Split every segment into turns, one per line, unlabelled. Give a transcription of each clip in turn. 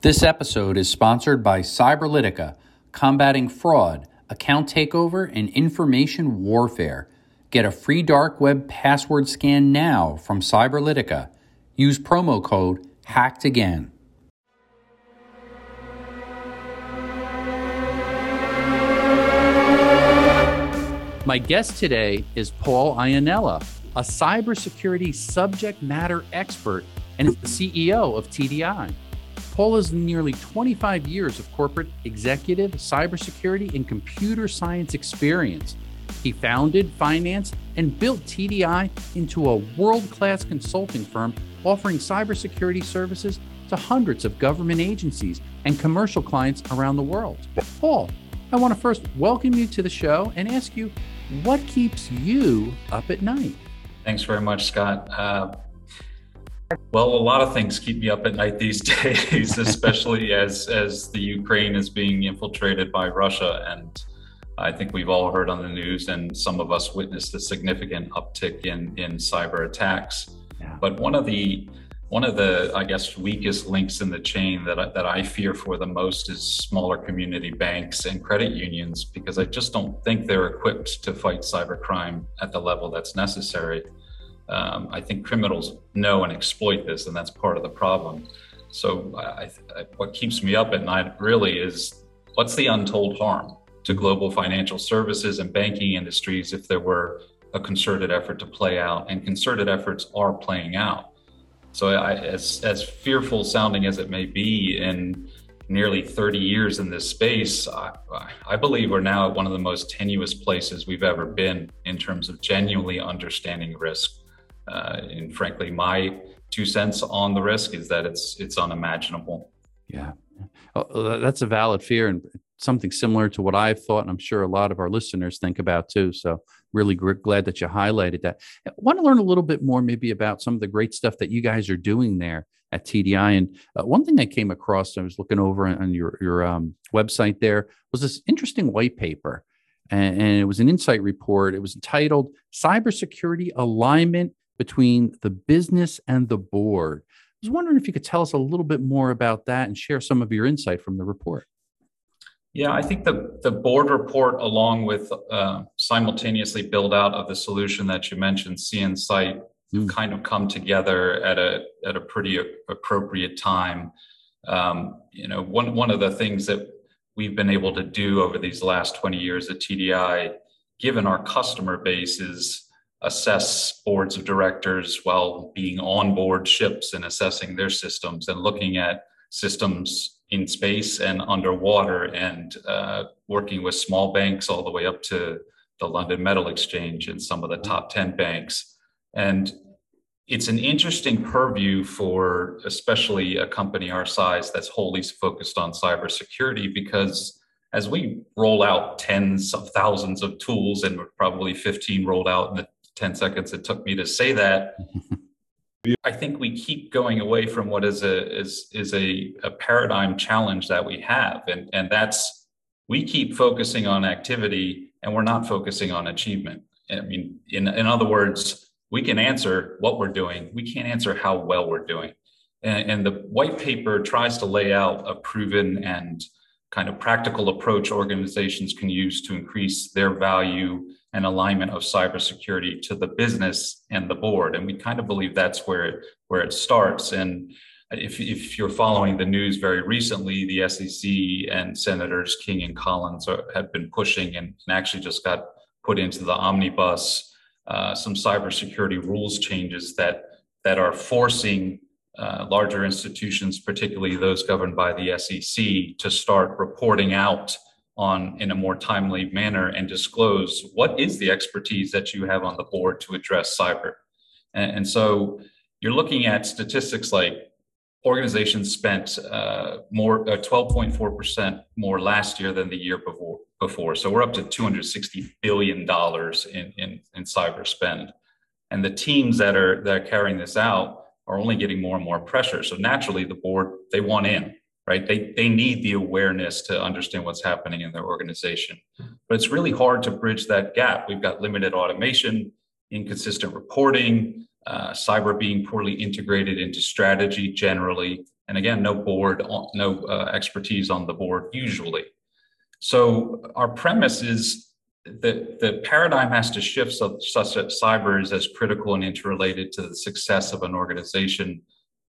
This episode is sponsored by Cyberlytica, combating fraud, account takeover, and information warfare. Get a free dark web password scan now from Cyberlytica. Use promo code HACKEDAGAIN. My guest today is Paul Innella, a cybersecurity subject matter expert and is the CEO of TDI. Paul has nearly 25 years of corporate executive, cybersecurity, and computer science experience. He founded, financed, and built TDI into a world class consulting firm offering cybersecurity services to hundreds of government agencies and commercial clients around the world. Paul, I want to first welcome you to the show and ask you what keeps you up at night?
Thanks very much, Scott. Uh, well, a lot of things keep me up at night these days, especially as as the Ukraine is being infiltrated by Russia, and I think we've all heard on the news, and some of us witnessed a significant uptick in in cyber attacks. Yeah. But one of the one of the I guess weakest links in the chain that I, that I fear for the most is smaller community banks and credit unions because I just don't think they're equipped to fight cybercrime at the level that's necessary um, I think criminals know and exploit this, and that's part of the problem. So, I, I, what keeps me up at night really is what's the untold harm to global financial services and banking industries if there were a concerted effort to play out, and concerted efforts are playing out. So, I, as as fearful sounding as it may be, in nearly 30 years in this space, I, I, believe we're now at one of the most tenuous places we've ever been in terms of genuinely understanding risk. Uh, and frankly, my two cents on the risk is that it's it's unimaginable.
Yeah, oh, that's a valid fear and something similar to what I've thought, and I'm sure a lot of our listeners think about too. So, really glad that you highlighted that. I want to learn a little bit more, maybe about some of the great stuff that you guys are doing there at TDI. And uh, one thing I came across, I was looking over on your your um, website there, was this interesting white paper. And, and it was an insight report. It was entitled Cybersecurity Alignment between the business and the board. I was wondering if you could tell us a little bit more about that and share some of your insight from the report.
Yeah, I think the, the board report, along with uh, simultaneously build out of the solution that you mentioned, CNSight, mm. kind of come together at a at a pretty appropriate time. Um, you know, one one of the things that we've been able to do over these last 20 years at TDI, given our customer base, is assess boards of directors while being on board ships and assessing their systems and looking at systems in space and underwater and uh, working with small banks all the way up to the London Metal Exchange and some of the top 10 banks. And it's an interesting purview for especially a company our size that's wholly focused on cybersecurity because as we roll out tens of thousands of tools and probably 15 rolled out in the 10 seconds it took me to say that. I think we keep going away from what is a is is a, a paradigm challenge that we have. And and that's we keep focusing on activity and we're not focusing on achievement. I mean in in other words we can answer what we're doing. We can't answer how well we're doing. And, and the white paper tries to lay out a proven and kind of practical approach organizations can use to increase their value and alignment of cybersecurity to the business and the board. And we kind of believe that's where it, where it starts. And if, if you're following the news very recently, the SEC and Senators King and Collins are, have been pushing and, and, actually just got put into the omnibus uh, some cybersecurity rules changes that that are forcing uh, larger institutions, particularly those governed by the SEC, to start reporting out on in a more timely manner and disclose what is the expertise that you have on the board to address cyber. And, and so you're looking at statistics like organizations spent uh, more uh, 12.4% more last year than the year before before so we're up to 260 billion dollars in, in, in cyber spend and the teams that are that are carrying this out are only getting more and more pressure so naturally the board they want in right? They, they need the awareness to understand what's happening in their organization. But it's really hard to bridge that gap. We've got limited automation, inconsistent reporting, uh, cyber being poorly integrated into strategy generally. and again, no board, no uh, expertise on the board usually. So our premise is that the paradigm has to shift so, such that cyber is as critical and interrelated to the success of an organization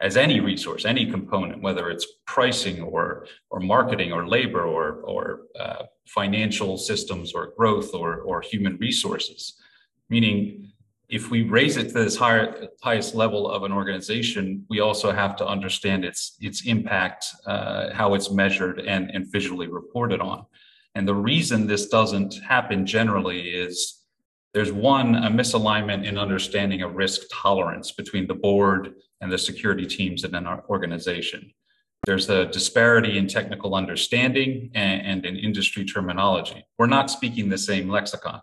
as any resource, any component, whether it's pricing or or marketing or labor or or uh, financial systems or growth or or human resources. Meaning, if we raise it to this higher, highest level of an organization, we also have to understand its its impact, uh, how it's measured and and visually reported on. And the reason this doesn't happen generally is there's one a misalignment in understanding of risk tolerance between the board and the security teams in an organization. There's a disparity in technical understanding and, and in industry terminology. We're not speaking the same lexicon,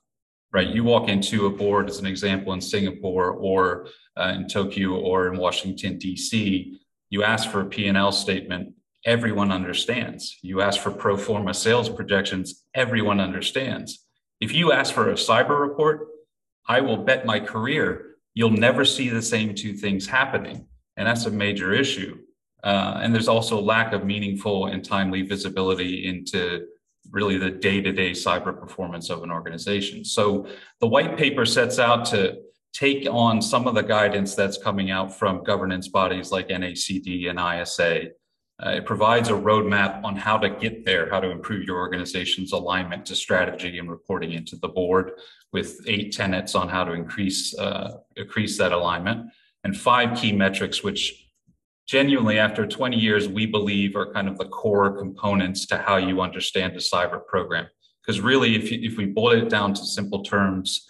right? You walk into a board, as an example, in Singapore or uh, in Tokyo or in Washington, D.C., you ask for a P&L statement, everyone understands. You ask for pro forma sales projections, everyone understands. If you ask for a cyber report, I will bet my career you'll never see the same two things happening. And that's a major issue. Uh, and there's also lack of meaningful and timely visibility into really the day-to-day cyber performance of an organization. So the white paper sets out to take on some of the guidance that's coming out from governance bodies like NACD and ISA uh, it provides a roadmap on how to get there, how to improve your organization's alignment to strategy and reporting into the board with eight tenets on how to increase, uh, increase that alignment and five key metrics, which genuinely after 20 years, we believe are kind of the core components to how you understand a cyber program. Because really, if, you, if we boil it down to simple terms,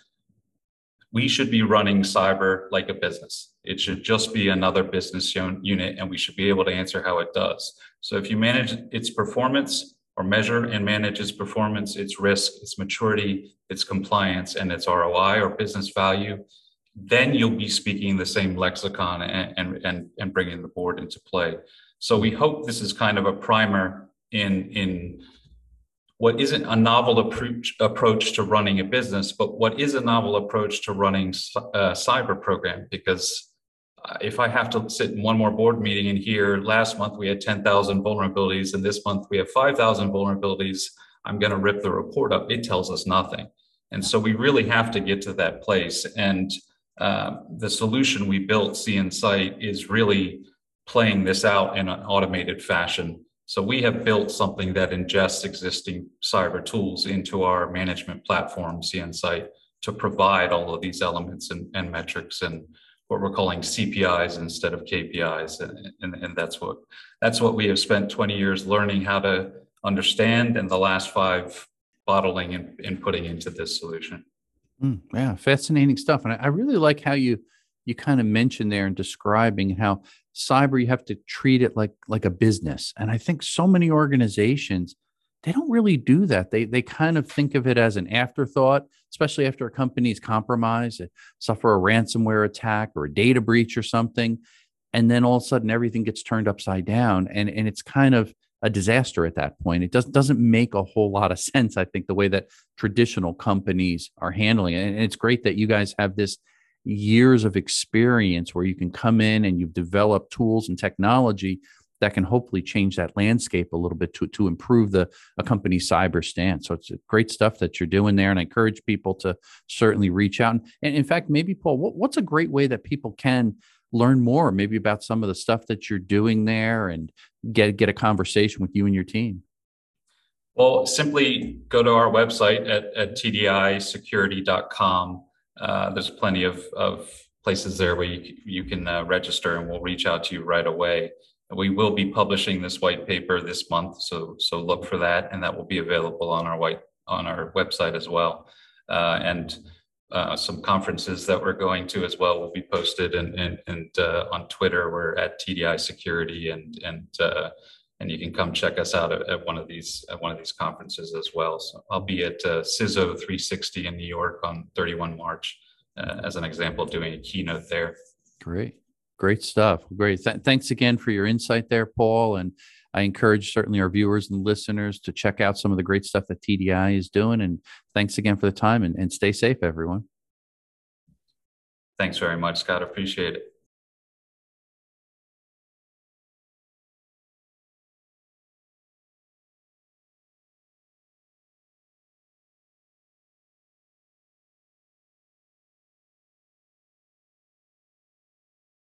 we should be running cyber like a business. It should just be another business unit, and we should be able to answer how it does. So if you manage its performance or measure and manage its performance, its risk, its maturity, its compliance, and its ROI or business value, then you'll be speaking the same lexicon and, and, and, bringing the board into play. So we hope this is kind of a primer in, in what isn't a novel approach, approach to running a business, but what is a novel approach to running a cyber program. Because uh, if I have to sit in one more board meeting and here last month we had 10,000 vulnerabilities and this month we have 5,000 vulnerabilities, I'm going to rip the report up. It tells us nothing. And so we really have to get to that place. And uh, the solution we built, CNSight, is really playing this out in an automated fashion so we have built something that ingests existing cyber tools into our management platform, CNSight, to provide all of these elements and, and metrics and what we're calling CPIs instead of KPIs. And, and, and, that's what that's what we have spent 20 years learning how to understand and the last five bottling and, and putting into this solution.
Mm, yeah, fascinating stuff. And I, I really like how you you kind of mentioned there in describing how cyber you have to treat it like like a business and i think so many organizations they don't really do that. They they kind of think of it as an afterthought especially after a company's compromised suffer a ransomware attack or a data breach or something and then all of a sudden everything gets turned upside down and and it's kind of a disaster at that point. It doesn't doesn't make a whole lot of sense i think the way that traditional companies are handling it and it's great that you guys have this years of experience where you can come in and you've developed tools and technology that can hopefully change that landscape a little bit to, to improve the a company's cyber stance. So it's great stuff that you're doing there. And I encourage people to certainly reach out. And, in fact, maybe Paul, what, what's a great way that people can learn more, maybe about some of the stuff that you're doing there and get get a conversation with you and your team?
Well, simply go to our website at, at tdisecurity.com uh, there's plenty of, of places there where you, you can uh, register and we'll reach out to you right away. We will be publishing this white paper this month, so so look for that, and that will be available on our white on our website as well. Uh, and uh, some conferences that we're going to as well will be posted, and and, and uh, on Twitter we're at TDI Security, and and uh, and you can come check us out at, at, one of these at one of these conferences as well. So I'll be at uh, CISO 360 in New York on 31 March uh, as an example doing a keynote there.
Great, great stuff. Great. Th- thanks again for your insight there, Paul. And I encourage certainly our viewers and listeners to check out some of the great stuff that TDI is doing. And thanks again for the time and, and stay safe, everyone.
Thanks very much, Scott. Appreciate it.